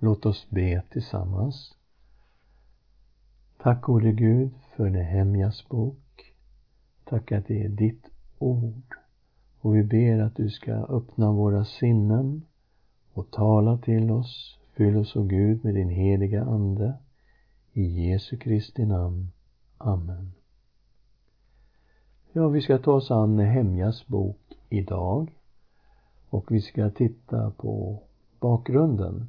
Låt oss be tillsammans. Tack gode Gud för Nehemjas bok. Tack att det är ditt ord. Och vi ber att du ska öppna våra sinnen och tala till oss. Fyll oss, o Gud, med din heliga Ande. I Jesu Kristi namn. Amen. Ja, vi ska ta oss an Nehemjas bok idag. Och vi ska titta på bakgrunden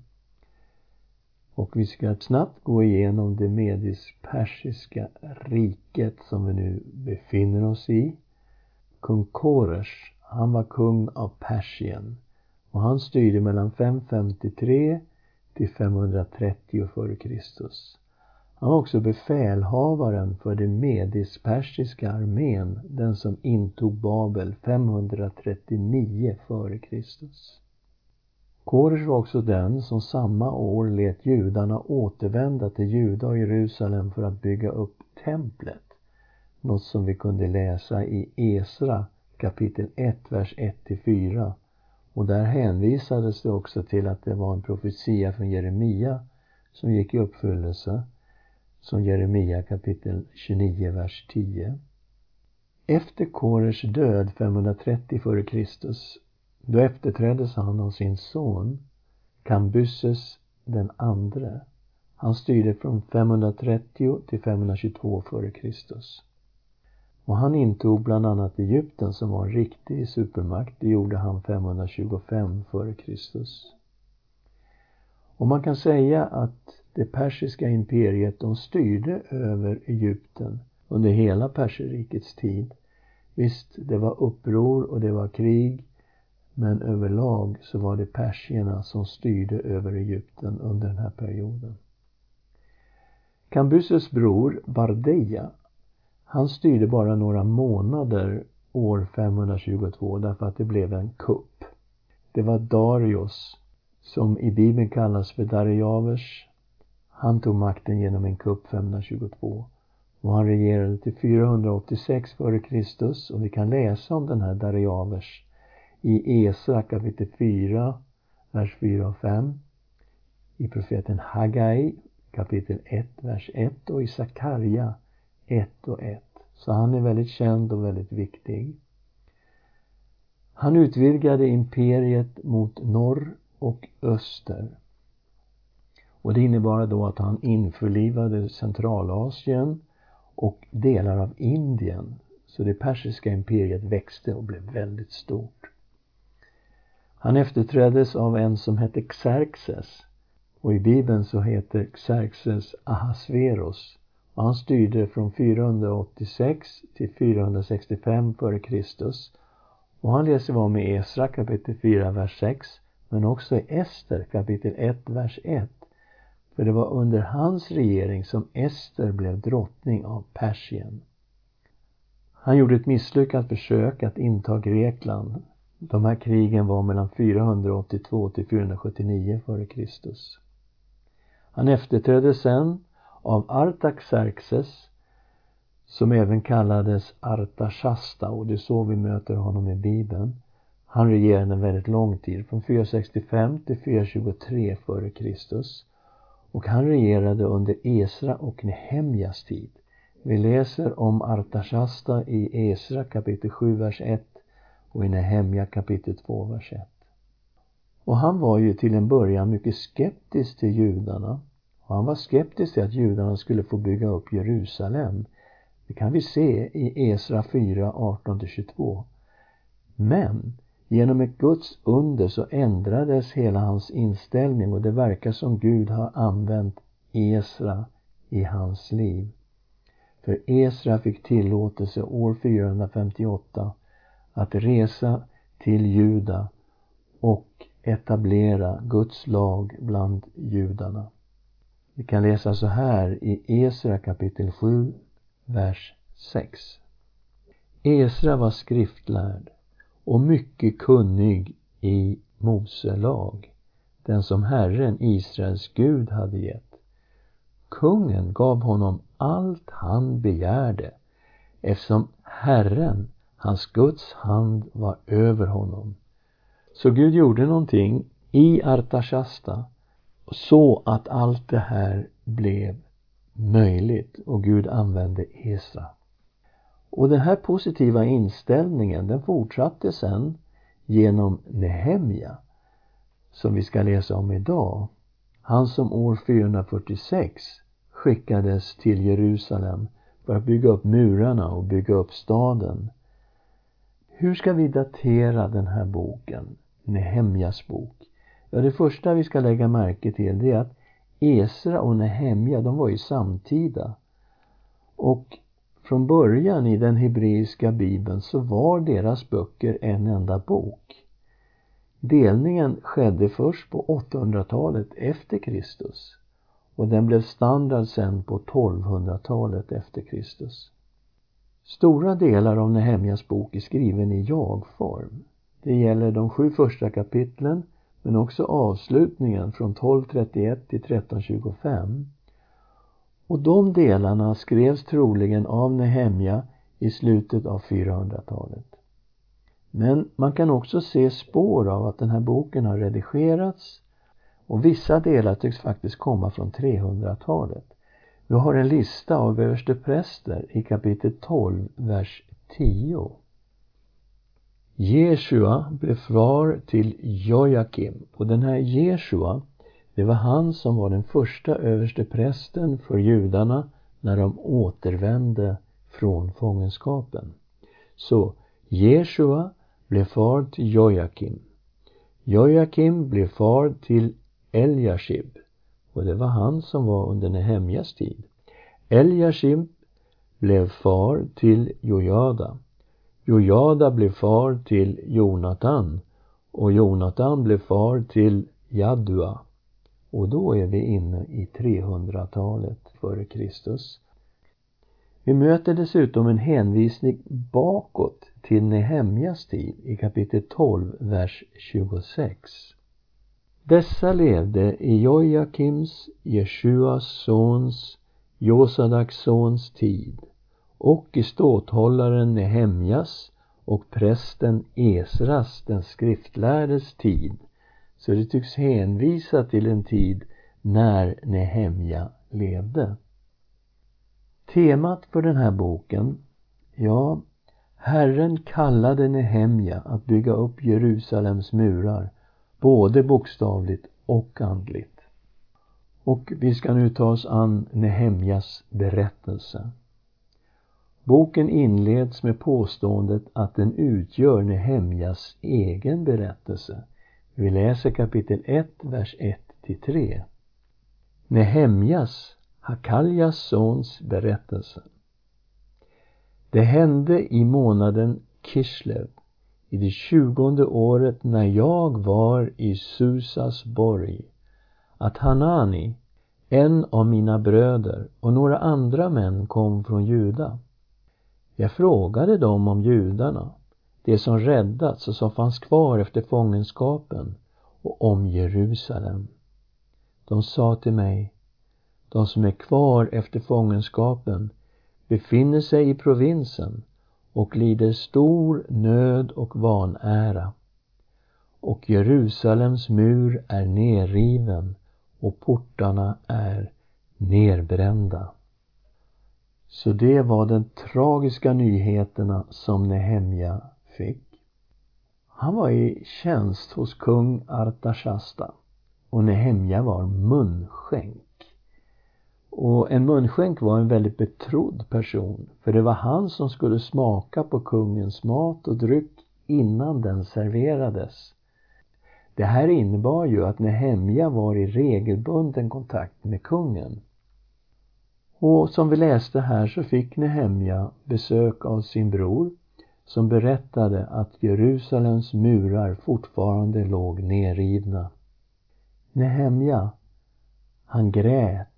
och vi ska snabbt gå igenom det medisk-persiska riket som vi nu befinner oss i. Kung Koresh, han var kung av Persien och han styrde mellan 553 till 530 f.Kr. Han var också befälhavaren för den medisk-persiska armén, den som intog Babel 539 f.Kr. Koresh var också den som samma år lät judarna återvända till Juda och Jerusalem för att bygga upp templet. Något som vi kunde läsa i Esra kapitel 1, vers 1-4. Och där hänvisades det också till att det var en profetia från Jeremia som gick i uppfyllelse. Som Jeremia kapitel 29, vers 10. Efter Koresh död 530 f.Kr. Då efterträddes han av sin son Kambyses den andre. Han styrde från 530 till 522 f.Kr. Och han intog bland annat Egypten som var en riktig supermakt. Det gjorde han 525 f.Kr. Och man kan säga att det persiska imperiet de styrde över Egypten under hela perserrikets tid. Visst, det var uppror och det var krig men överlag så var det persierna som styrde över Egypten under den här perioden. Kambyses bror Bardeja, han styrde bara några månader år 522 därför att det blev en kupp. Det var Darius, som i Bibeln kallas för Dariavers. Han tog makten genom en kupp 522 och han regerade till 486 f.Kr. och vi kan läsa om den här Dariavers i Esra kapitel 4, vers 4 och 5. I profeten Hagai kapitel 1, vers 1 och i Sakarja 1 och 1. Så han är väldigt känd och väldigt viktig. Han utvidgade imperiet mot norr och öster. Och det innebar då att han införlivade Centralasien och delar av Indien. Så det persiska imperiet växte och blev väldigt stort. Han efterträddes av en som hette Xerxes och i Bibeln så heter Xerxes Ahasveros och han styrde från 486 till 465 f.Kr. Och han läser vi med Esra kapitel 4, vers 6 men också i Ester kapitel 1, vers 1. För det var under hans regering som Ester blev drottning av Persien. Han gjorde ett misslyckat försök att inta Grekland de här krigen var mellan 482 till 479 f.Kr. Han efterträddes sen av Artaxerxes som även kallades Artashasta och det är så vi möter honom i Bibeln. Han regerade en väldigt lång tid, från 465 till 423 f.Kr. Och han regerade under Esra och Nehemjas tid. Vi läser om Artashasta i Esra kapitel 7, vers 1 och i Nehemja kapitel 2, vers 1. Och han var ju till en början mycket skeptisk till judarna. Och han var skeptisk till att judarna skulle få bygga upp Jerusalem. Det kan vi se i Esra 4, 18-22. Men genom ett Guds under så ändrades hela hans inställning och det verkar som Gud har använt Esra i hans liv. För Esra fick tillåtelse år 458 att resa till Juda och etablera Guds lag bland judarna. Vi kan läsa så här i Esra kapitel 7, vers 6. Esra var skriftlärd och mycket kunnig i Mose lag, den som Herren, Israels Gud, hade gett. Kungen gav honom allt han begärde eftersom Herren Hans Guds hand var över honom. Så Gud gjorde någonting i Artashasta så att allt det här blev möjligt och Gud använde Esra. Och den här positiva inställningen den fortsatte sen genom Nehemja som vi ska läsa om idag. Han som år 446 skickades till Jerusalem för att bygga upp murarna och bygga upp staden. Hur ska vi datera den här boken, Nehemjas bok? Ja, det första vi ska lägga märke till det är att Esra och Nehemja, de var ju samtida. Och från början i den hebreiska bibeln så var deras böcker en enda bok. Delningen skedde först på 800-talet efter Kristus och den blev standard sen på 1200-talet efter Kristus. Stora delar av Nehemjas bok är skriven i jag-form. Det gäller de sju första kapitlen men också avslutningen från 1231 till 1325. Och de delarna skrevs troligen av Nehemja i slutet av 400-talet. Men man kan också se spår av att den här boken har redigerats och vissa delar tycks faktiskt komma från 300-talet. Vi har en lista av överstepräster i kapitel 12, vers 10. Jeshua blev far till Jojakim och den här Jeshua det var han som var den första översteprästen för judarna när de återvände från fångenskapen. Så Jeshua blev far till Jojakim. Jojakim blev far till Eljashib och det var han som var under Nehemjas tid. Eljashim blev far till Jojada. Jojada blev far till Jonatan och Jonatan blev far till Jadua. Och då är vi inne i 300-talet före Kristus. Vi möter dessutom en hänvisning bakåt till Nehemjas tid i kapitel 12, vers 26. Dessa levde i Jojakims, Jeshuas sons, Josadaks sons tid och i ståthållaren Nehemjas och prästen Esras, den skriftlärdes tid. Så det tycks hänvisa till en tid när Nehemja levde. Temat för den här boken, ja, Herren kallade Nehemja att bygga upp Jerusalems murar, både bokstavligt och andligt. Och vi ska nu ta oss an Nehemjas berättelse. Boken inleds med påståendet att den utgör Nehemjas egen berättelse. Vi läser kapitel 1, vers 1 till 3. Nehemjas, Hakaljas sons berättelse. Det hände i månaden Kislev i det tjugonde året när jag var i Susas borg att Hanani, en av mina bröder och några andra män kom från Juda. Jag frågade dem om judarna, de som räddats och som fanns kvar efter fångenskapen och om Jerusalem. De sa till mig, de som är kvar efter fångenskapen befinner sig i provinsen och lider stor nöd och vanära. Och Jerusalems mur är nerriven och portarna är nerbrända. Så det var de tragiska nyheterna som Nehemja fick. Han var i tjänst hos kung Artashasta och Nehemja var munskänk. Och en munskänk var en väldigt betrodd person för det var han som skulle smaka på kungens mat och dryck innan den serverades. Det här innebar ju att Nehemja var i regelbunden kontakt med kungen. Och som vi läste här så fick Nehemja besök av sin bror som berättade att Jerusalems murar fortfarande låg nerrivna. Nehemja, han grät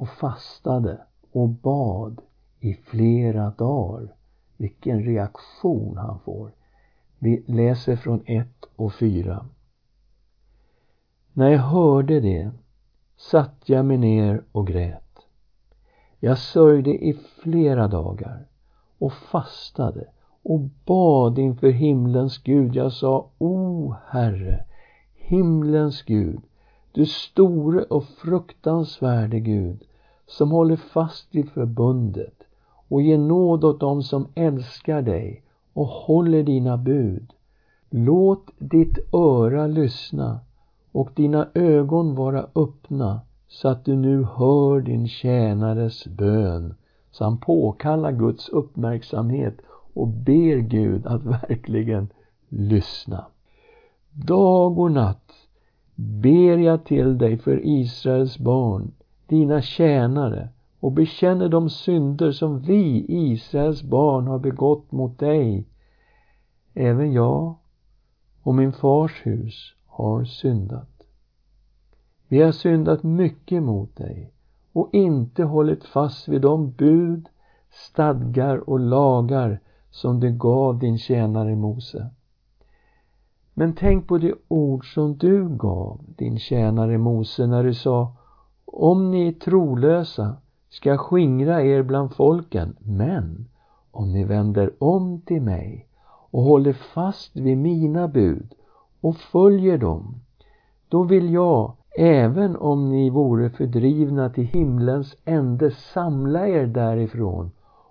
och fastade och bad i flera dagar. Vilken reaktion han får. Vi läser från 1 och 4. När jag hörde det satt jag mig ner och grät. Jag sörjde i flera dagar och fastade och bad inför himlens Gud. Jag sa, O Herre, himlens Gud, du store och fruktansvärde Gud, som håller fast vid förbundet och ger nåd åt dem som älskar dig och håller dina bud. Låt ditt öra lyssna och dina ögon vara öppna så att du nu hör din tjänares bön. Så han påkallar Guds uppmärksamhet och ber Gud att verkligen lyssna. Dag och natt ber jag till dig för Israels barn, dina tjänare, och bekänner de synder som vi, Israels barn, har begått mot dig. Även jag och min fars hus har syndat. Vi har syndat mycket mot dig och inte hållit fast vid de bud, stadgar och lagar som du gav din tjänare Mose. Men tänk på det ord som du gav din tjänare Mose när du sa Om ni är trolösa ska jag skingra er bland folken, men om ni vänder om till mig och håller fast vid mina bud och följer dem, då vill jag, även om ni vore fördrivna till himlens ände, samla er därifrån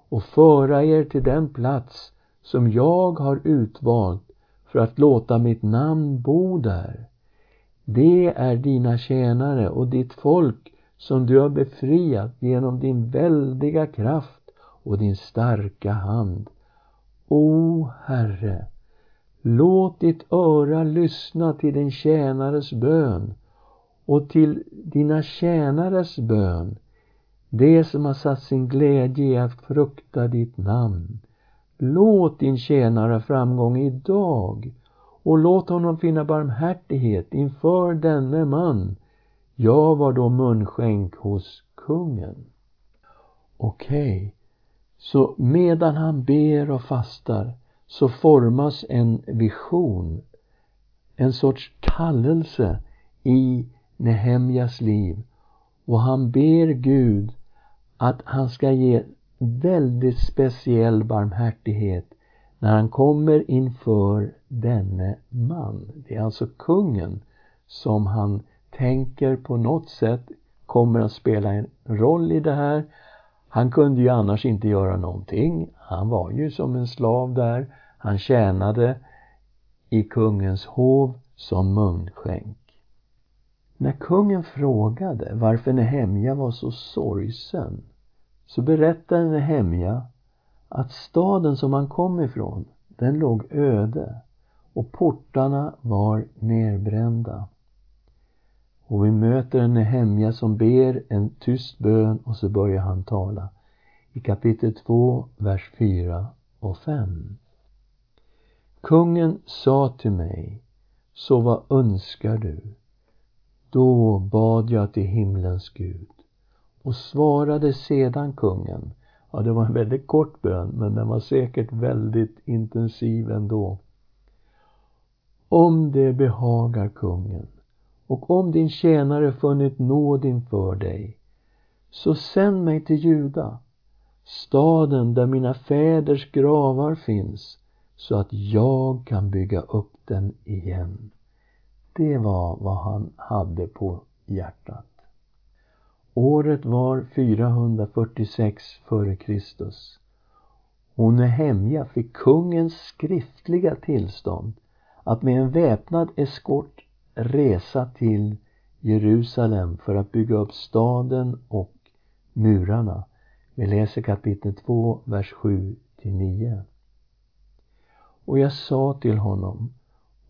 och föra er till den plats som jag har utvalt för att låta mitt namn bo där. Det är dina tjänare och ditt folk som du har befriat genom din väldiga kraft och din starka hand. O Herre, låt ditt öra lyssna till din tjänares bön och till dina tjänares bön, det som har satt sin glädje i att frukta ditt namn. Låt din tjänare framgång idag och låt honom finna barmhärtighet inför denne man. Jag var då munskänk hos kungen. Okej, okay. så medan han ber och fastar så formas en vision, en sorts kallelse i Nehemjas liv och han ber Gud att han ska ge väldigt speciell barmhärtighet när han kommer inför denne man. Det är alltså kungen som han tänker på något sätt kommer att spela en roll i det här. Han kunde ju annars inte göra någonting. Han var ju som en slav där. Han tjänade i kungens hov som munskänk. När kungen frågade varför Nehemja var så sorgsen så berättade Nehemja att staden som han kom ifrån, den låg öde och portarna var nerbrända. Och vi möter en Nehemja som ber en tyst bön och så börjar han tala. I kapitel 2, vers 4 och 5. Kungen sa till mig, så vad önskar du? Då bad jag till himlens Gud och svarade sedan kungen. Ja, det var en väldigt kort bön, men den var säkert väldigt intensiv ändå. Om det behagar kungen och om din tjänare funnit nåd inför dig, så sänd mig till Juda, staden där mina fäders gravar finns, så att jag kan bygga upp den igen. Det var vad han hade på hjärtat. Året var 446 f.Kr. Och Nehemja fick kungens skriftliga tillstånd att med en väpnad eskort resa till Jerusalem för att bygga upp staden och murarna. Vi läser kapitel 2, vers 7 9. Och jag sa till honom,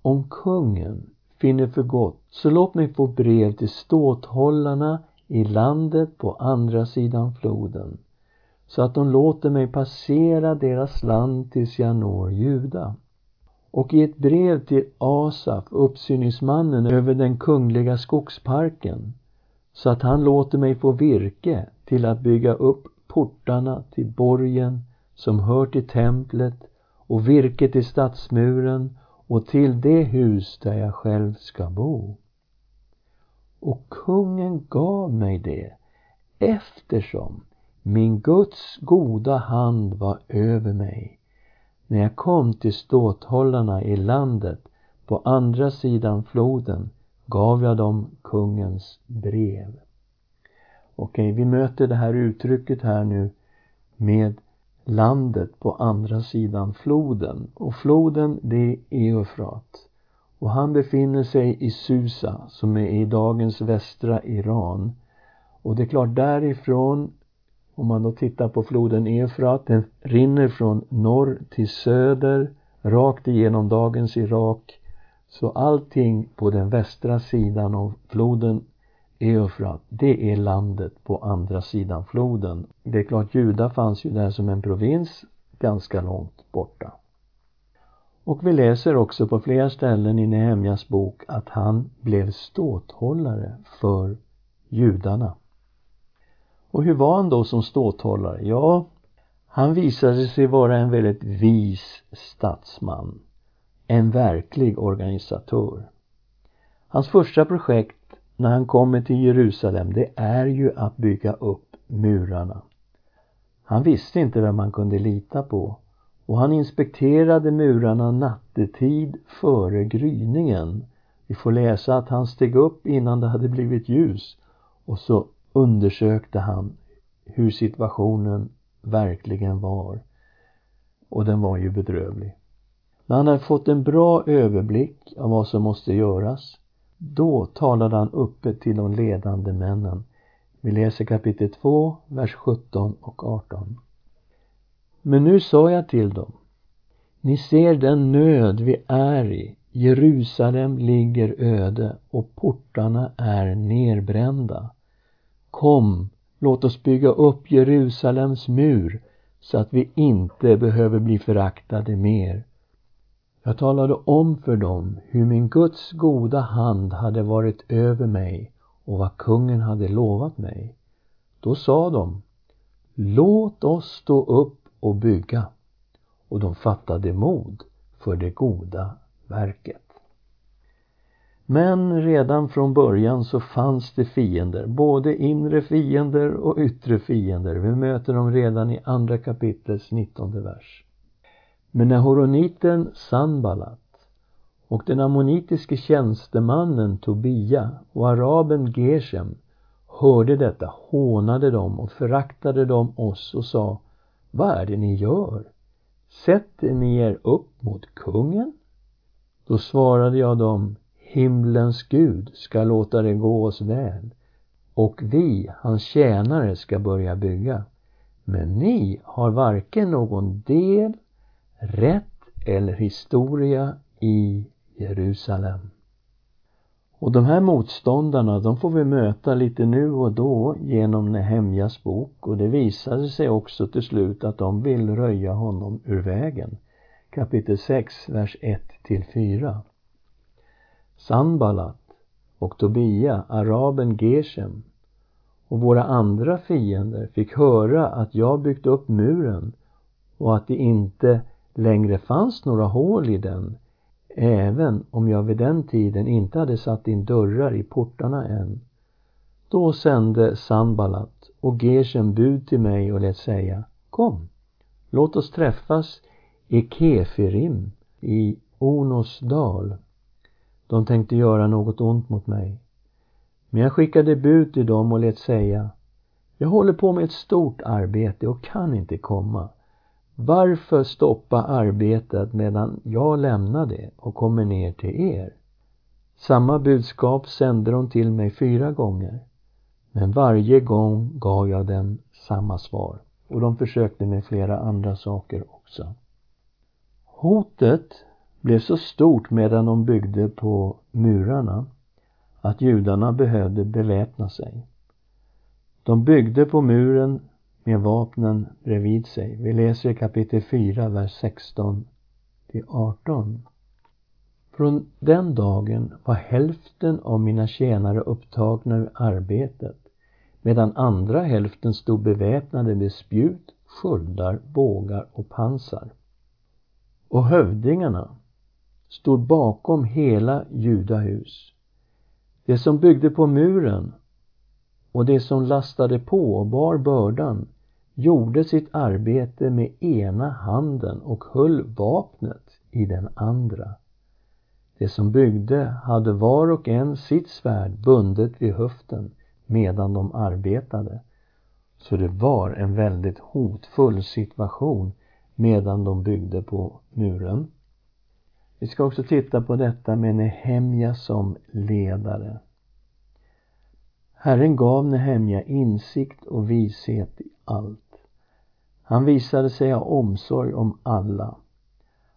om kungen finner för gott, så låt mig få brev till ståthållarna i landet på andra sidan floden, så att de låter mig passera deras land tills jag når Juda. Och i ett brev till Asaf, uppsyningsmannen över den kungliga skogsparken, så att han låter mig få virke till att bygga upp portarna till borgen som hör till templet och virke till stadsmuren och till det hus där jag själv ska bo. Och kungen gav mig det eftersom min Guds goda hand var över mig. När jag kom till ståthållarna i landet på andra sidan floden gav jag dem kungens brev. Okej, vi möter det här uttrycket här nu med landet på andra sidan floden. Och floden, det är Eufrat. Och han befinner sig i Susa, som är i dagens västra Iran. Och det är klart, därifrån, om man då tittar på floden Eufrat, den rinner från norr till söder, rakt igenom dagens Irak. Så allting på den västra sidan av floden Eufrat, det är landet på andra sidan floden. Det är klart, Juda fanns ju där som en provins ganska långt borta. Och vi läser också på flera ställen i Nehemjas bok att han blev ståthållare för judarna. Och hur var han då som ståthållare? Ja, han visade sig vara en väldigt vis statsman. En verklig organisatör. Hans första projekt när han kommer till Jerusalem, det är ju att bygga upp murarna. Han visste inte vem han kunde lita på och han inspekterade murarna nattetid före gryningen. Vi får läsa att han steg upp innan det hade blivit ljus och så undersökte han hur situationen verkligen var. Och den var ju bedrövlig. När han hade fått en bra överblick av vad som måste göras då talade han uppe till de ledande männen. Vi läser kapitel 2, vers 17 och 18. Men nu sa jag till dem. Ni ser den nöd vi är i. Jerusalem ligger öde och portarna är nerbrända. Kom, låt oss bygga upp Jerusalems mur så att vi inte behöver bli föraktade mer. Jag talade om för dem hur min Guds goda hand hade varit över mig och vad kungen hade lovat mig. Då sa de, låt oss stå upp och bygga. Och de fattade mod för det goda verket. Men redan från början så fanns det fiender, både inre fiender och yttre fiender. Vi möter dem redan i andra kapitlets 19 vers. Men när horoniten Sanballat och den ammonitiske tjänstemannen Tobia och araben Geshem hörde detta hånade de och föraktade de oss och sa vad är det ni gör? Sätter ni er upp mot kungen? Då svarade jag dem Himlens Gud ska låta det gå oss väl och vi, hans tjänare, ska börja bygga. Men ni har varken någon del rätt eller historia i Jerusalem. Och de här motståndarna, de får vi möta lite nu och då genom Nehemjas bok och det visade sig också till slut att de vill röja honom ur vägen. Kapitel 6, vers 1 till 4. Sanballat och Tobia, araben Geshem och våra andra fiender fick höra att jag byggt upp muren och att det inte längre fanns några hål i den även om jag vid den tiden inte hade satt in dörrar i portarna än. Då sände Sanballat och Geshem bud till mig och lät säga Kom, låt oss träffas i Kefirim i Onos dal. De tänkte göra något ont mot mig. Men jag skickade bud till dem och lät säga Jag håller på med ett stort arbete och kan inte komma. Varför stoppa arbetet medan jag lämnar det och kommer ner till er? Samma budskap sände de till mig fyra gånger. Men varje gång gav jag dem samma svar. Och de försökte med flera andra saker också. Hotet blev så stort medan de byggde på murarna att judarna behövde beväpna sig. De byggde på muren med vapnen bredvid sig. Vi läser i kapitel 4, vers 16 till 18. Från den dagen var hälften av mina tjänare upptagna i arbetet medan andra hälften stod beväpnade med spjut, sköldar, bågar och pansar. Och hövdingarna stod bakom hela judahus. Det som byggde på muren och det som lastade på och bar bördan gjorde sitt arbete med ena handen och höll vapnet i den andra. De som byggde hade var och en sitt svärd bundet vid höften medan de arbetade. Så det var en väldigt hotfull situation medan de byggde på muren. Vi ska också titta på detta med Nehemja som ledare. Herren gav Nehemja insikt och vishet i allt. Han visade sig ha omsorg om alla.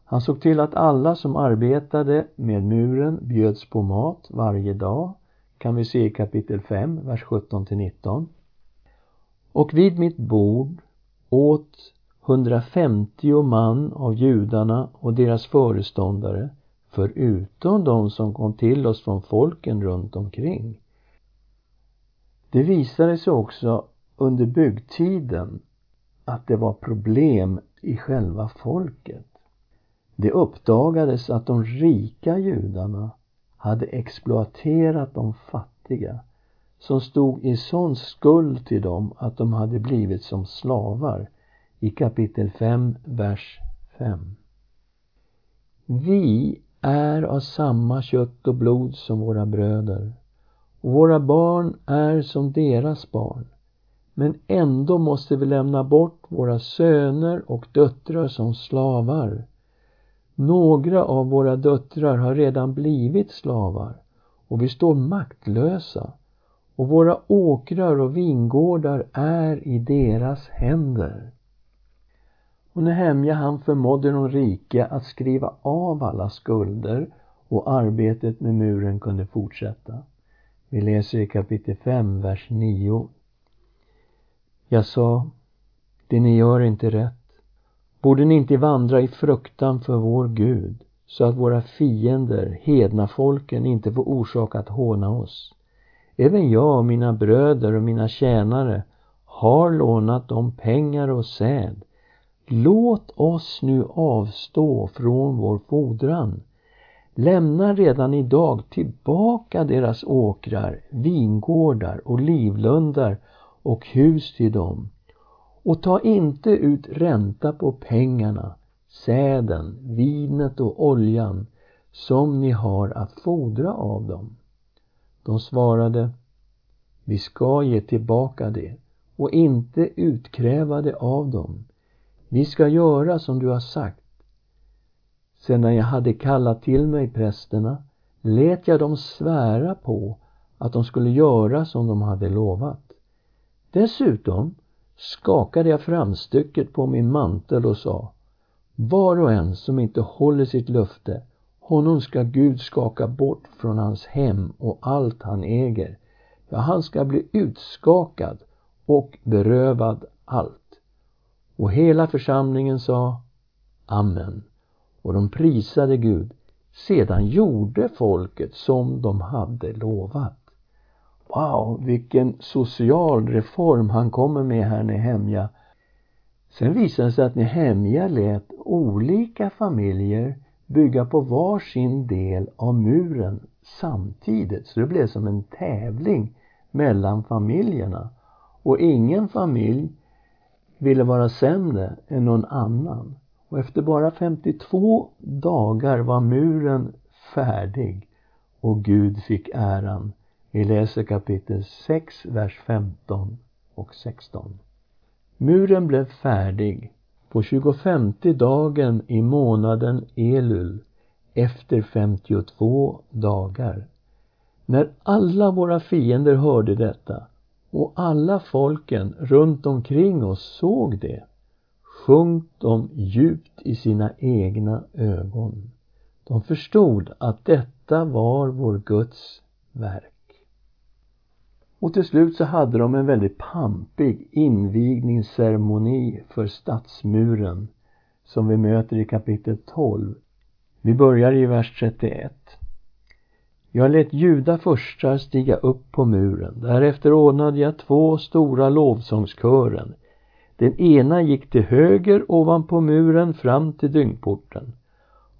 Han såg till att alla som arbetade med muren bjöds på mat varje dag, kan vi se i kapitel 5, vers 17 till 19. Och vid mitt bord åt 150 man av judarna och deras föreståndare, förutom de som kom till oss från folken runt omkring. Det visade sig också under byggtiden att det var problem i själva folket. Det uppdagades att de rika judarna hade exploaterat de fattiga som stod i sån skuld till dem att de hade blivit som slavar i kapitel 5, vers 5. Vi är av samma kött och blod som våra bröder våra barn är som deras barn. Men ändå måste vi lämna bort våra söner och döttrar som slavar. Några av våra döttrar har redan blivit slavar och vi står maktlösa och våra åkrar och vingårdar är i deras händer. Och Nehemja han förmådde de rika att skriva av alla skulder och arbetet med muren kunde fortsätta. Vi läser i kapitel 5, vers 9. Jag sa, det ni gör är inte rätt. Borde ni inte vandra i fruktan för vår Gud, så att våra fiender, hedna folken, inte får orsak att håna oss? Även jag och mina bröder och mina tjänare har lånat dem pengar och säd. Låt oss nu avstå från vår fordran. Lämna redan idag tillbaka deras åkrar, vingårdar och livlundar och hus till dem. Och ta inte ut ränta på pengarna, säden, vinet och oljan som ni har att fordra av dem. De svarade, vi ska ge tillbaka det och inte utkräva det av dem. Vi ska göra som du har sagt. Sedan jag hade kallat till mig prästerna lät jag dem svära på att de skulle göra som de hade lovat. Dessutom skakade jag framstycket på min mantel och sa Var och en som inte håller sitt löfte honom ska Gud skaka bort från hans hem och allt han äger. Ja, han ska bli utskakad och berövad allt. Och hela församlingen sa Amen. Och de prisade Gud. Sedan gjorde folket som de hade lovat. Wow, vilken social reform han kommer med här, Nehemja. Sen visade det sig att Nehemja lät olika familjer bygga på var sin del av muren samtidigt. Så det blev som en tävling mellan familjerna. Och ingen familj ville vara sämre än någon annan. Och efter bara 52 dagar var muren färdig och Gud fick äran. Vi läser kapitel 6, vers 15 och 16. Muren blev färdig på 25 dagen i månaden Elul efter 52 dagar. När alla våra fiender hörde detta och alla folken runt omkring oss såg det sjönk de djupt i sina egna ögon. De förstod att detta var vår Guds verk. Och till slut så hade de en väldigt pampig invigningsceremoni för stadsmuren som vi möter i kapitel 12. Vi börjar i vers 31. Jag lät judafurstar stiga upp på muren. Därefter ordnade jag två stora lovsångskören. Den ena gick till höger ovanpå muren fram till dyngporten.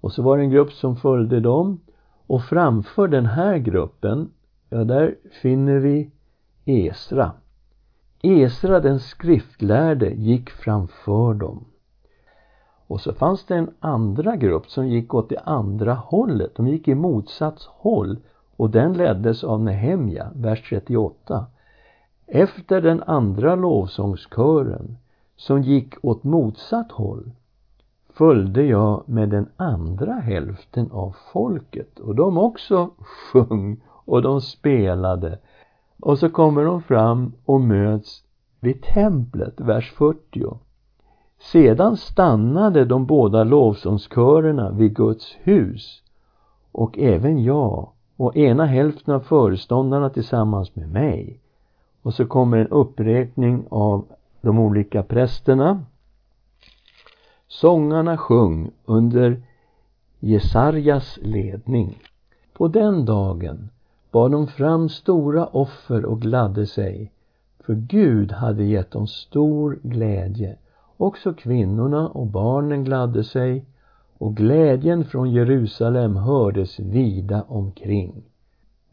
Och så var det en grupp som följde dem. Och framför den här gruppen, ja där finner vi Esra. Esra den skriftlärde gick framför dem. Och så fanns det en andra grupp som gick åt det andra hållet. De gick i motsatt håll och den leddes av Nehemja, vers 38. Efter den andra lovsångskören som gick åt motsatt håll följde jag med den andra hälften av folket och de också sjöng och de spelade. Och så kommer de fram och möts vid templet, vers 40. Sedan stannade de båda lovsångskörerna vid Guds hus och även jag och ena hälften av föreståndarna tillsammans med mig. Och så kommer en uppräkning av de olika prästerna. Sångarna sjöng under Jesarjas ledning. På den dagen bar de fram stora offer och gladde sig, för Gud hade gett dem stor glädje. Också kvinnorna och barnen gladde sig och glädjen från Jerusalem hördes vida omkring.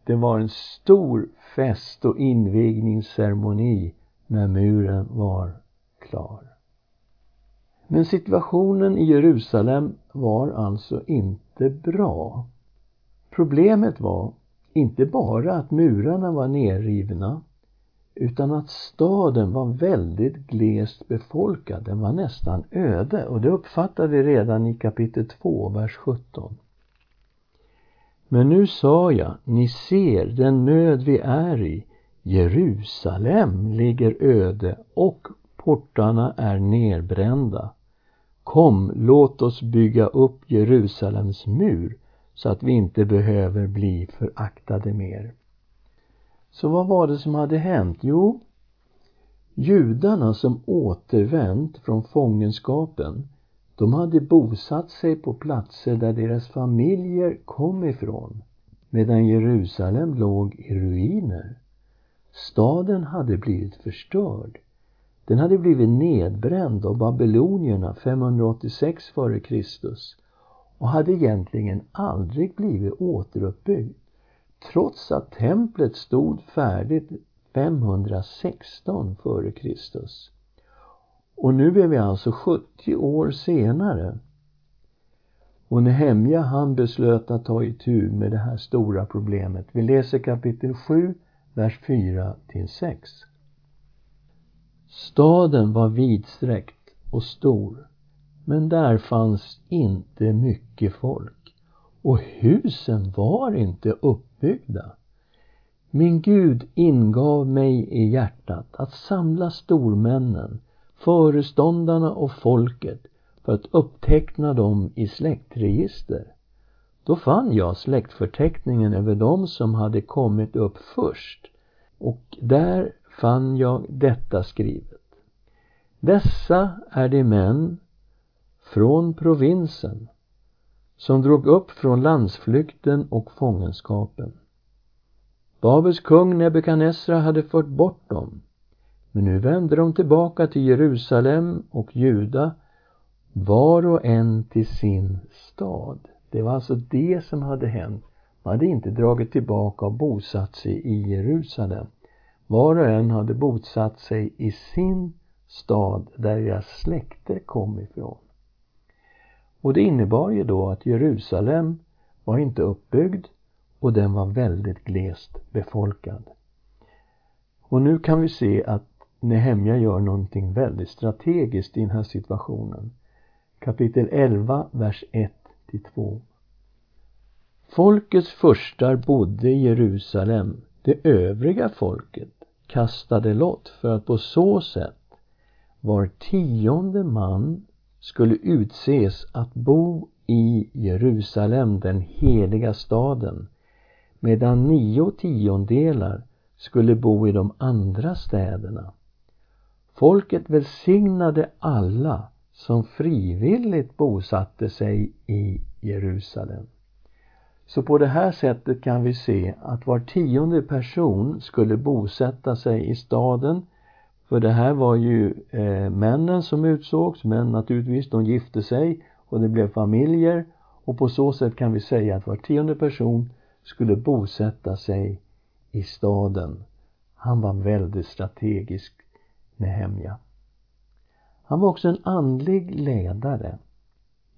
Det var en stor fest och invigningsceremoni när muren var klar. Men situationen i Jerusalem var alltså inte bra. Problemet var inte bara att murarna var nerrivna utan att staden var väldigt glest befolkad. Den var nästan öde och det uppfattar vi redan i kapitel 2, vers 17. Men nu sa jag, ni ser den nöd vi är i. Jerusalem ligger öde och portarna är nerbrända. Kom, låt oss bygga upp Jerusalems mur så att vi inte behöver bli föraktade mer. Så vad var det som hade hänt? Jo, judarna som återvänt från fångenskapen, de hade bosatt sig på platser där deras familjer kom ifrån, medan Jerusalem låg i ruiner. Staden hade blivit förstörd. Den hade blivit nedbränd av babylonierna 586 f.Kr. och hade egentligen aldrig blivit återuppbyggd trots att templet stod färdigt 516 f.Kr. Och nu är vi alltså 70 år senare. Och Nehemja han beslöt att ta itu med det här stora problemet. Vi läser kapitel 7, vers 4 till 6. Staden var vidsträckt och stor, men där fanns inte mycket folk och husen var inte uppbyggda. Min Gud ingav mig i hjärtat att samla stormännen, föreståndarna och folket för att uppteckna dem i släktregister. Då fann jag släktförteckningen över dem som hade kommit upp först och där fann jag detta skrivet. Dessa är de män från provinsen som drog upp från landsflykten och fångenskapen. Babels kung Nebukadnessar hade fört bort dem, men nu vände de tillbaka till Jerusalem och Juda, var och en till sin stad. Det var alltså det som hade hänt. Man hade inte dragit tillbaka och bosatt sig i Jerusalem. Var och en hade bosatt sig i sin stad där deras släkter kom ifrån. Och det innebar ju då att Jerusalem var inte uppbyggd och den var väldigt glest befolkad. Och nu kan vi se att Nehemja gör någonting väldigt strategiskt i den här situationen. Kapitel 11, vers 1 till 2. Folkets förstar bodde i Jerusalem. Det övriga folket kastade lott för att på så sätt var tionde man skulle utses att bo i Jerusalem, den heliga staden, medan nio tiondelar skulle bo i de andra städerna. Folket välsignade alla som frivilligt bosatte sig i Jerusalem. Så på det här sättet kan vi se att var tionde person skulle bosätta sig i staden för det här var ju eh, männen som utsågs, men naturligtvis, de gifte sig och det blev familjer och på så sätt kan vi säga att var tionde person skulle bosätta sig i staden. Han var väldigt strategisk, Nehemja. Han var också en andlig ledare.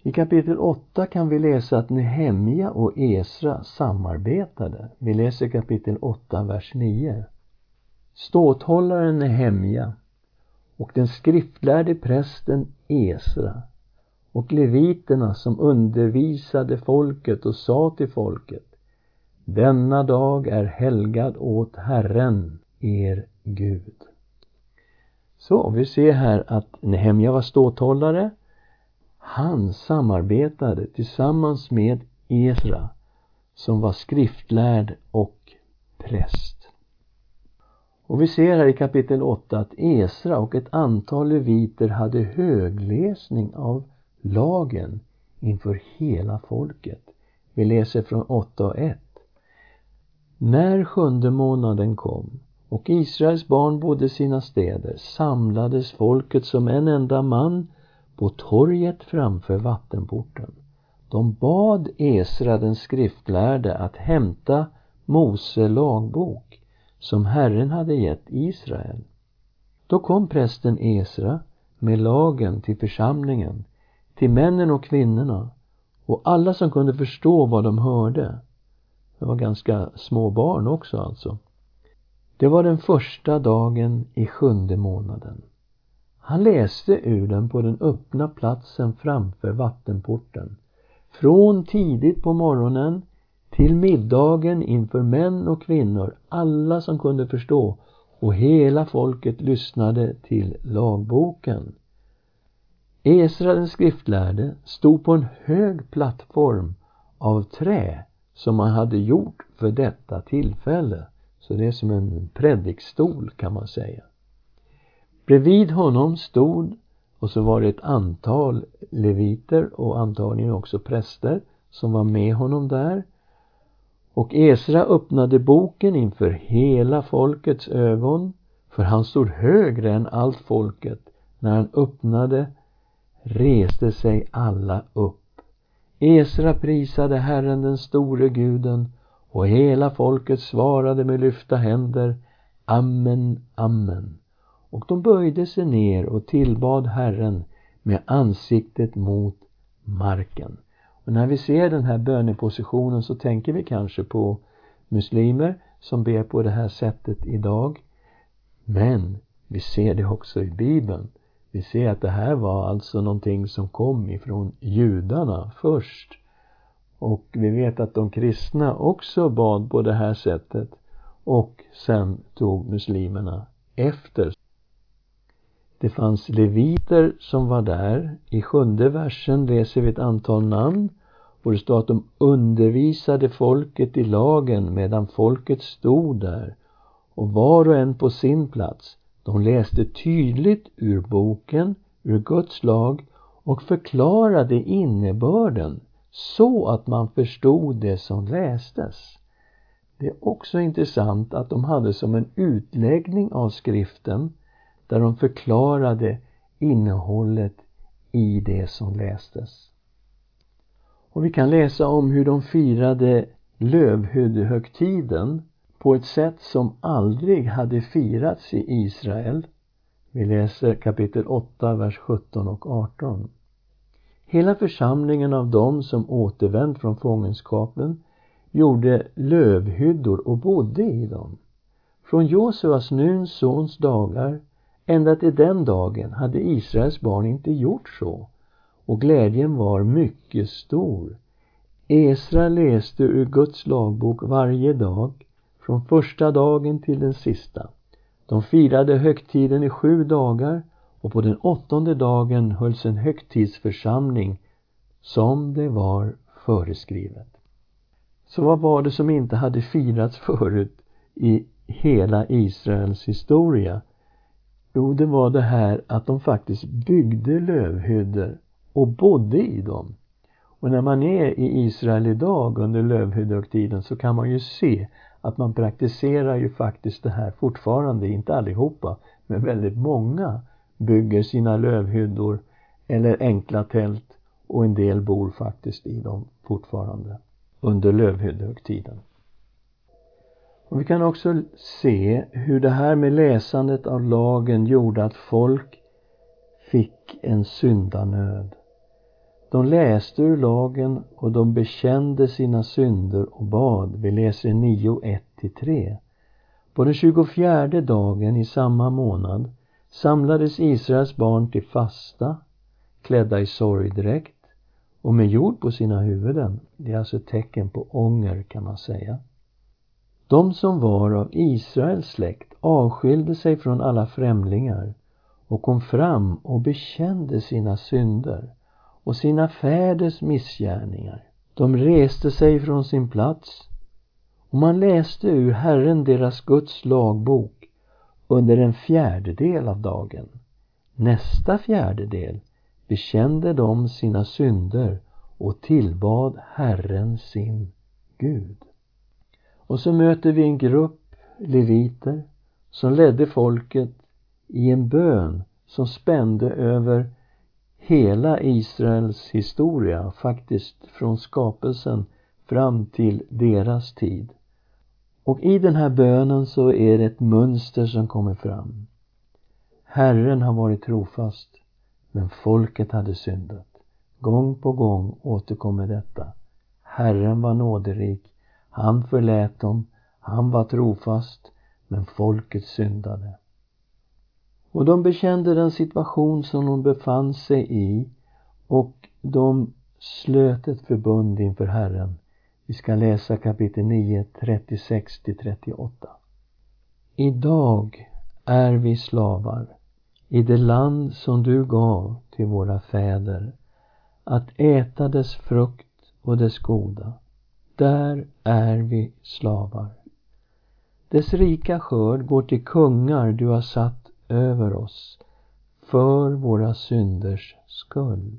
I kapitel 8 kan vi läsa att Nehemja och Esra samarbetade. Vi läser kapitel 8, vers 9. Ståthållaren Nehemja och den skriftlärde prästen Esra och leviterna som undervisade folket och sa till folket Denna dag är helgad åt Herren, er Gud. Så vi ser här att Nehemja var ståthållare. Han samarbetade tillsammans med Esra som var skriftlärd och präst. Och vi ser här i kapitel 8 att Esra och ett antal leviter hade högläsning av lagen inför hela folket. Vi läser från 8 och 1. När sjunde månaden kom och Israels barn bodde i sina städer samlades folket som en enda man på torget framför vattenporten. De bad Esra den skriftlärde att hämta Mose lagbok som Herren hade gett Israel. Då kom prästen Esra med lagen till församlingen, till männen och kvinnorna och alla som kunde förstå vad de hörde. Det var ganska små barn också alltså. Det var den första dagen i sjunde månaden. Han läste ur den på den öppna platsen framför vattenporten. Från tidigt på morgonen till middagen inför män och kvinnor, alla som kunde förstå, och hela folket lyssnade till lagboken. Esra den skriftlärde stod på en hög plattform av trä som man hade gjort för detta tillfälle. Så det är som en predikstol kan man säga. Bredvid honom stod, och så var det ett antal leviter och antagligen också präster som var med honom där. Och Esra öppnade boken inför hela folkets ögon, för han stod högre än allt folket. När han öppnade reste sig alla upp. Esra prisade Herren den store guden och hela folket svarade med lyfta händer Amen, amen. Och de böjde sig ner och tillbad Herren med ansiktet mot marken. Och när vi ser den här bönepositionen så tänker vi kanske på muslimer som ber på det här sättet idag. Men vi ser det också i Bibeln. Vi ser att det här var alltså någonting som kom ifrån judarna först. Och vi vet att de kristna också bad på det här sättet och sen tog muslimerna efter. Det fanns leviter som var där. I sjunde versen läser vi ett antal namn och det står att de undervisade folket i lagen medan folket stod där och var och en på sin plats. De läste tydligt ur boken, ur Guds lag och förklarade innebörden så att man förstod det som lästes. Det är också intressant att de hade som en utläggning av skriften där de förklarade innehållet i det som lästes. Och vi kan läsa om hur de firade lövhyddehögtiden på ett sätt som aldrig hade firats i Israel. Vi läser kapitel 8, vers 17 och 18. Hela församlingen av dem som återvänt från fångenskapen gjorde lövhyddor och bodde i dem. Från Josuas, Nuns sons dagar ända till den dagen hade Israels barn inte gjort så och glädjen var mycket stor. Esra läste ur Guds lagbok varje dag från första dagen till den sista. De firade högtiden i sju dagar och på den åttonde dagen hölls en högtidsförsamling som det var föreskrivet. Så vad var det som inte hade firats förut i hela Israels historia? Jo, det var det här att de faktiskt byggde lövhyddor och bodde i dem. Och när man är i Israel idag under lövhyddoktiden så kan man ju se att man praktiserar ju faktiskt det här fortfarande, inte allihopa, men väldigt många bygger sina lövhyddor eller enkla tält och en del bor faktiskt i dem fortfarande under lövhyddehögtiden. Och vi kan också se hur det här med läsandet av lagen gjorde att folk fick en syndanöd. De läste ur lagen och de bekände sina synder och bad. Vi läser 9, 1-3. På den 24 dagen i samma månad samlades Israels barn till fasta, klädda i sorgdräkt och med jord på sina huvuden. Det är alltså ett tecken på ånger kan man säga. De som var av Israels släkt avskilde sig från alla främlingar och kom fram och bekände sina synder och sina fäders missgärningar. De reste sig från sin plats och man läste ur Herren deras Guds lagbok under en fjärdedel av dagen. Nästa fjärdedel bekände de sina synder och tillbad Herren sin Gud. Och så möter vi en grupp leviter som ledde folket i en bön som spände över hela Israels historia, faktiskt från skapelsen fram till deras tid. Och i den här bönen så är det ett mönster som kommer fram. Herren har varit trofast, men folket hade syndat. Gång på gång återkommer detta. Herren var nåderik, han förlät dem, han var trofast, men folket syndade. Och de bekände den situation som de befann sig i och de slöt ett förbund inför Herren. Vi ska läsa kapitel 9, 36 38. Idag är vi slavar i det land som du gav till våra fäder att äta dess frukt och dess goda. Där är vi slavar. Dess rika skörd går till kungar du har satt över oss för våra synders skull.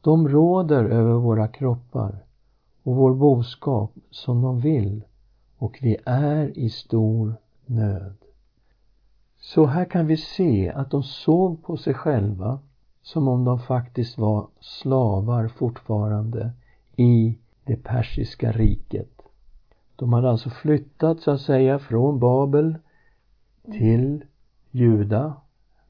De råder över våra kroppar och vår boskap som de vill och vi är i stor nöd. Så här kan vi se att de såg på sig själva som om de faktiskt var slavar fortfarande i det persiska riket. De hade alltså flyttat så att säga från Babel till Juda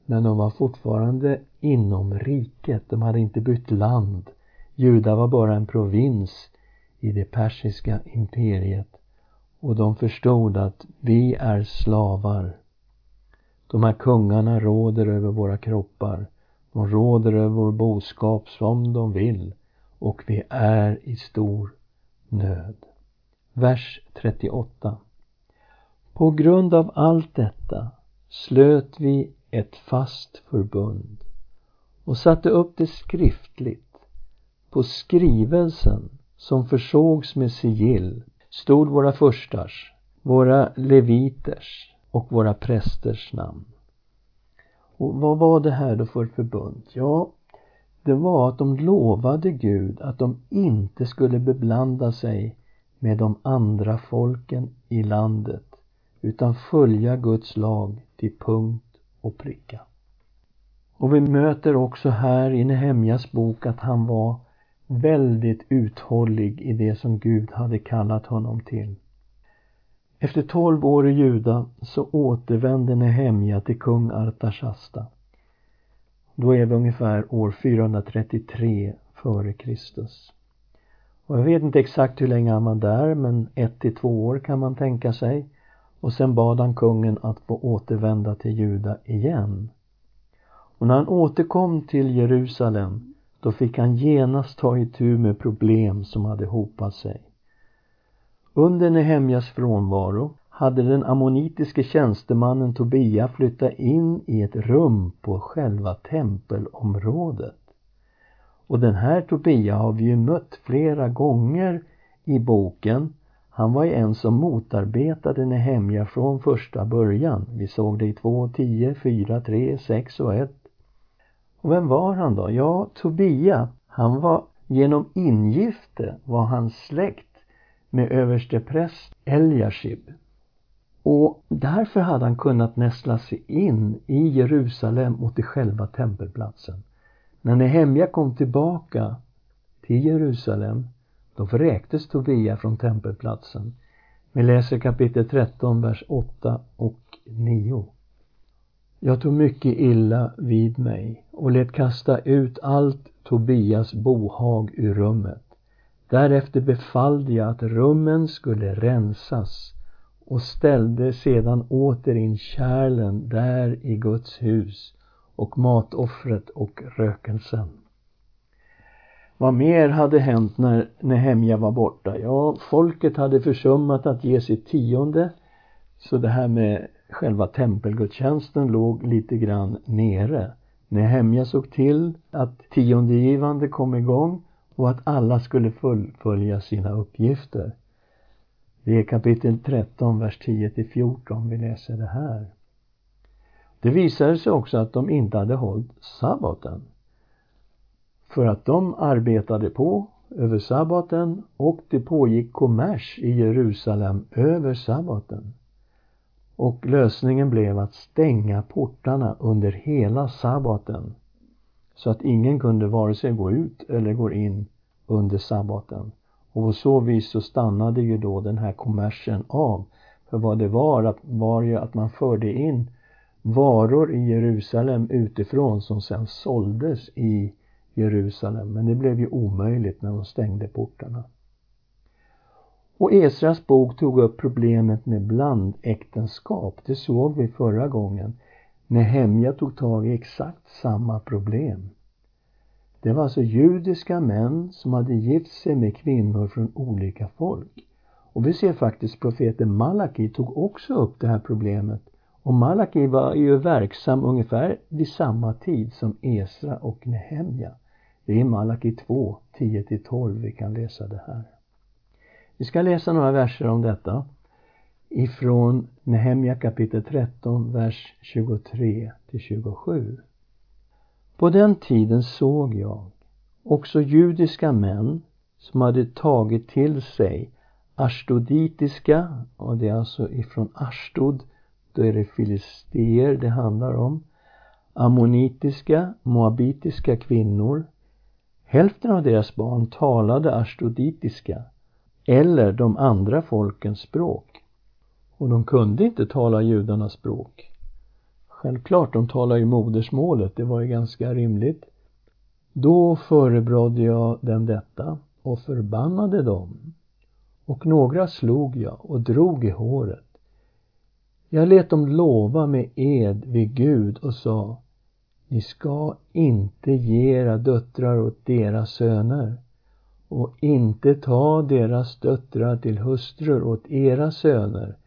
men de var fortfarande inom riket. De hade inte bytt land. Juda var bara en provins i det persiska imperiet och de förstod att vi är slavar. De här kungarna råder över våra kroppar. De råder över vår boskap som de vill och vi är i stor nöd. Vers 38 På grund av allt detta slöt vi ett fast förbund och satte upp det skriftligt. På skrivelsen som försågs med sigill stod våra förstars, våra leviters och våra prästers namn. Och vad var det här då för förbund? Ja, det var att de lovade Gud att de inte skulle beblanda sig med de andra folken i landet utan följa Guds lag till punkt och pricka. Och vi möter också här i Nehemjas bok att han var väldigt uthållig i det som Gud hade kallat honom till. Efter tolv år i Juda så återvände Nehemja till kung Artashasta. Då är vi ungefär år 433 före Kristus. Och jag vet inte exakt hur länge han var där, men ett till två år kan man tänka sig. Och sen bad han kungen att få återvända till Juda igen. Och när han återkom till Jerusalem, då fick han genast ta itu med problem som hade hopat sig. Under Nehemjas frånvaro hade den ammonitiske tjänstemannen Tobia flyttat in i ett rum på själva tempelområdet. Och den här Tobia har vi ju mött flera gånger i boken. Han var ju en som motarbetade Nehemja från första början. Vi såg det i 2, 10, 4, 3, 6 och 1. Och vem var han då? Ja, Tobia, han var genom ingifte var han släkt med överstepräst Eliashib. Och därför hade han kunnat nästla sig in i Jerusalem och till själva tempelplatsen. När Nehemja kom tillbaka till Jerusalem, då vräktes Tobia från tempelplatsen. Vi läser kapitel 13, vers 8 och 9. Jag tog mycket illa vid mig och lät kasta ut allt Tobias bohag ur rummet. Därefter befallde jag att rummen skulle rensas och ställde sedan åter in kärlen där i Guds hus och matoffret och rökelsen. Vad mer hade hänt när Nehemja var borta? Ja, folket hade försummat att ge sitt tionde så det här med själva tempelgudstjänsten låg lite grann nere. Nehemja såg till att tiondegivande kom igång och att alla skulle fullfölja sina uppgifter. Det är kapitel 13, vers 10 till 14 vi läser det här. Det visade sig också att de inte hade hållit sabbaten. För att de arbetade på över sabbaten och det pågick kommers i Jerusalem över sabbaten. Och lösningen blev att stänga portarna under hela sabbaten så att ingen kunde vare sig gå ut eller gå in under sabbaten. Och på så vis så stannade ju då den här kommersen av. För vad det var var ju att man förde in varor i Jerusalem utifrån som sen såldes i Jerusalem. Men det blev ju omöjligt när de stängde portarna. Och Esras bok tog upp problemet med blandäktenskap. Det såg vi förra gången. Nehemja tog tag i exakt samma problem. Det var alltså judiska män som hade gift sig med kvinnor från olika folk. Och vi ser faktiskt profeten Malaki tog också upp det här problemet. Och Malaki var ju verksam ungefär vid samma tid som Esra och Nehemja. Det är Malaki 2, 10-12 vi kan läsa det här. Vi ska läsa några verser om detta ifrån Nehemja kapitel 13, vers 23 till 27. På den tiden såg jag också judiska män som hade tagit till sig ashdoditiska, och det är alltså ifrån Ashdod, då är det filister det handlar om, ammonitiska, moabitiska kvinnor. Hälften av deras barn talade ashdoditiska eller de andra folkens språk. Och de kunde inte tala judarnas språk. Självklart, de talar ju modersmålet, det var ju ganska rimligt. Då förebrådde jag dem detta och förbannade dem. Och några slog jag och drog i håret. Jag lät dem lova med ed vid Gud och sa Ni ska inte ge era döttrar åt deras söner och inte ta deras döttrar till hustrur åt era söner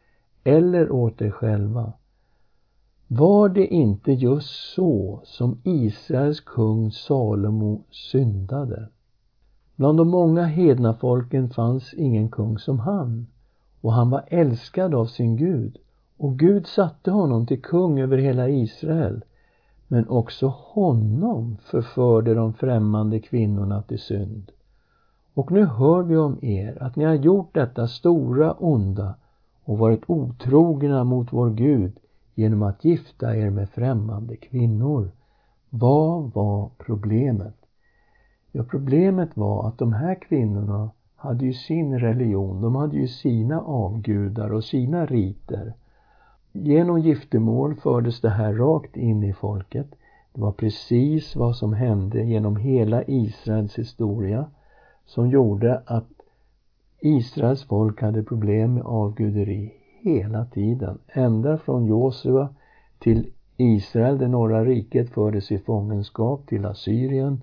eller åt er själva var det inte just så som Israels kung Salomo syndade? Bland de många hedna folken fanns ingen kung som han och han var älskad av sin Gud och Gud satte honom till kung över hela Israel. Men också honom förförde de främmande kvinnorna till synd. Och nu hör vi om er att ni har gjort detta stora onda och varit otrogna mot vår Gud genom att gifta er med främmande kvinnor. Vad var problemet? Ja, problemet var att de här kvinnorna hade ju sin religion, de hade ju sina avgudar och sina riter. Genom giftermål fördes det här rakt in i folket. Det var precis vad som hände genom hela Israels historia som gjorde att Israels folk hade problem med avguderi hela tiden. Ända från Josua till Israel, det norra riket, fördes i fångenskap till Assyrien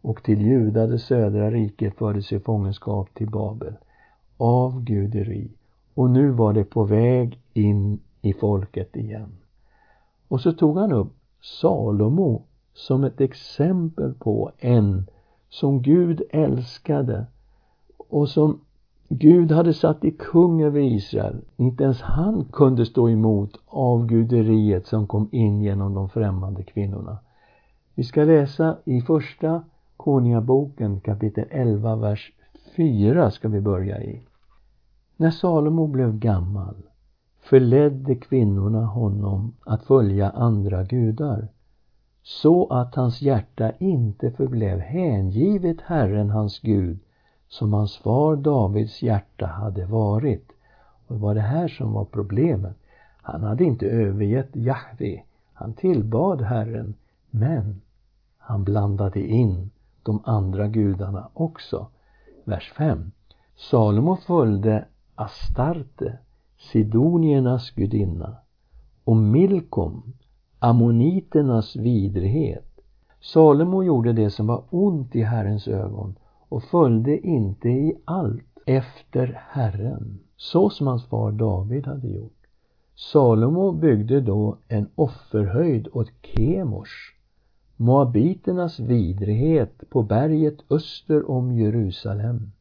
och till Juda, det södra riket, fördes i fångenskap till Babel. Avguderi. Och nu var det på väg in i folket igen. Och så tog han upp Salomo som ett exempel på en som Gud älskade och som Gud hade satt i kung över Israel. Inte ens han kunde stå emot avguderiet som kom in genom de främmande kvinnorna. Vi ska läsa i första Konungaboken kapitel 11, vers 4 ska vi börja i. När Salomo blev gammal förledde kvinnorna honom att följa andra gudar så att hans hjärta inte förblev hängivet Herren hans Gud som hans far Davids hjärta hade varit. Och det var det här som var problemet. Han hade inte övergett Jahve. Han tillbad Herren, men han blandade in de andra gudarna också. Vers 5. Salomo följde Astarte, Sidoniernas gudinna, och Milkom, ammoniternas vidrighet. Salomo gjorde det som var ont i Herrens ögon och följde inte i allt efter Herren, så som hans far David hade gjort. Salomo byggde då en offerhöjd åt Kemors, Moabiternas vidrighet på berget öster om Jerusalem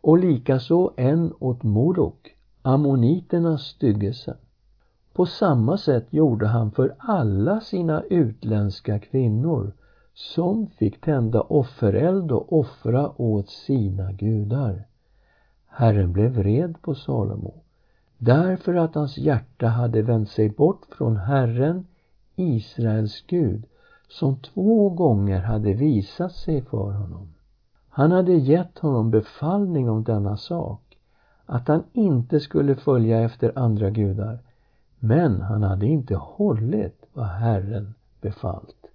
och likaså en åt Morok, ammoniternas styggelse. På samma sätt gjorde han för alla sina utländska kvinnor som fick tända offereld och offra åt sina gudar. Herren blev vred på Salomo därför att hans hjärta hade vänt sig bort från Herren, Israels Gud, som två gånger hade visat sig för honom. Han hade gett honom befallning om denna sak, att han inte skulle följa efter andra gudar, men han hade inte hållit vad Herren befallt.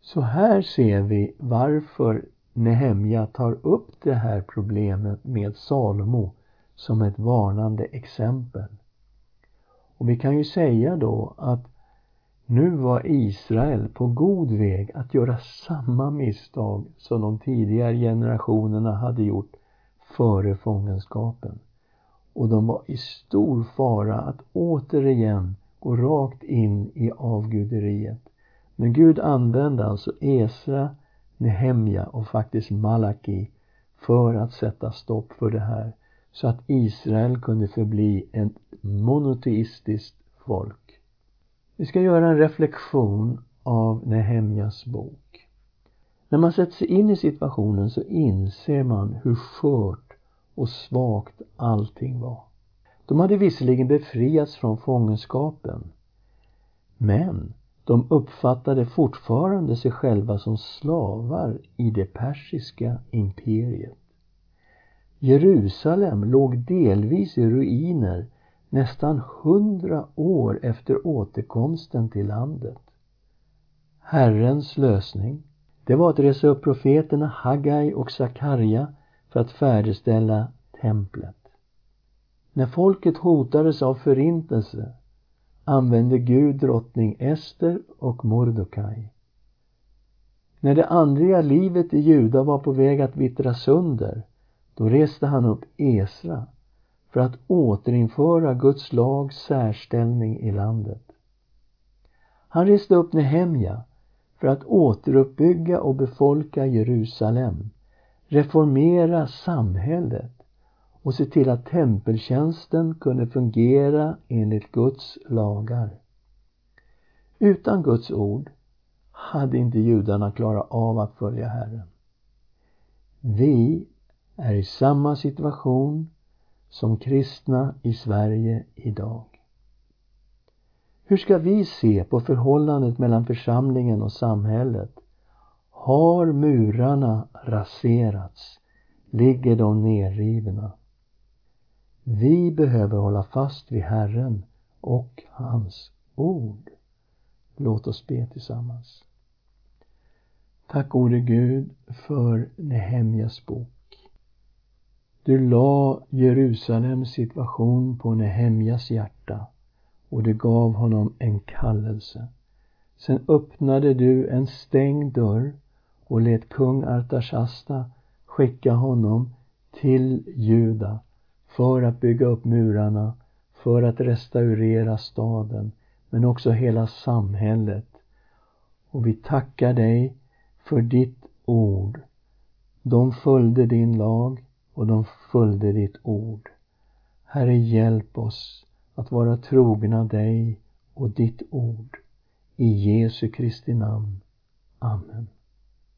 Så här ser vi varför Nehemja tar upp det här problemet med Salomo som ett varnande exempel. Och vi kan ju säga då att nu var Israel på god väg att göra samma misstag som de tidigare generationerna hade gjort före fångenskapen. Och de var i stor fara att återigen gå rakt in i avguderiet. Men Gud använde alltså Esra, Nehemja och faktiskt Malaki för att sätta stopp för det här så att Israel kunde förbli ett monoteistiskt folk. Vi ska göra en reflektion av Nehemjas bok. När man sätter sig in i situationen så inser man hur skört och svagt allting var. De hade visserligen befriats från fångenskapen men de uppfattade fortfarande sig själva som slavar i det persiska imperiet. Jerusalem låg delvis i ruiner nästan hundra år efter återkomsten till landet. Herrens lösning, det var att resa upp profeterna Hagai och Sakarja för att färdigställa templet. När folket hotades av förintelse använde Gud drottning Ester och Mordokaj. När det andliga livet i Juda var på väg att vittra sönder då reste han upp Esra för att återinföra Guds lags särställning i landet. Han reste upp Nehemja för att återuppbygga och befolka Jerusalem, reformera samhället och se till att tempeltjänsten kunde fungera enligt Guds lagar. Utan Guds ord hade inte judarna klarat av att följa Herren. Vi är i samma situation som kristna i Sverige idag. Hur ska vi se på förhållandet mellan församlingen och samhället? Har murarna raserats? Ligger de nerrivna? Vi behöver hålla fast vid Herren och hans ord. Låt oss be tillsammans. Tack gode Gud för Nehemjas bok. Du la Jerusalems situation på Nehemjas hjärta och du gav honom en kallelse. Sen öppnade du en stängd dörr och lät kung Artashasta skicka honom till Juda för att bygga upp murarna, för att restaurera staden, men också hela samhället. Och vi tackar dig för ditt ord. De följde din lag och de följde ditt ord. Herre, hjälp oss att vara trogna dig och ditt ord. I Jesu Kristi namn. Amen.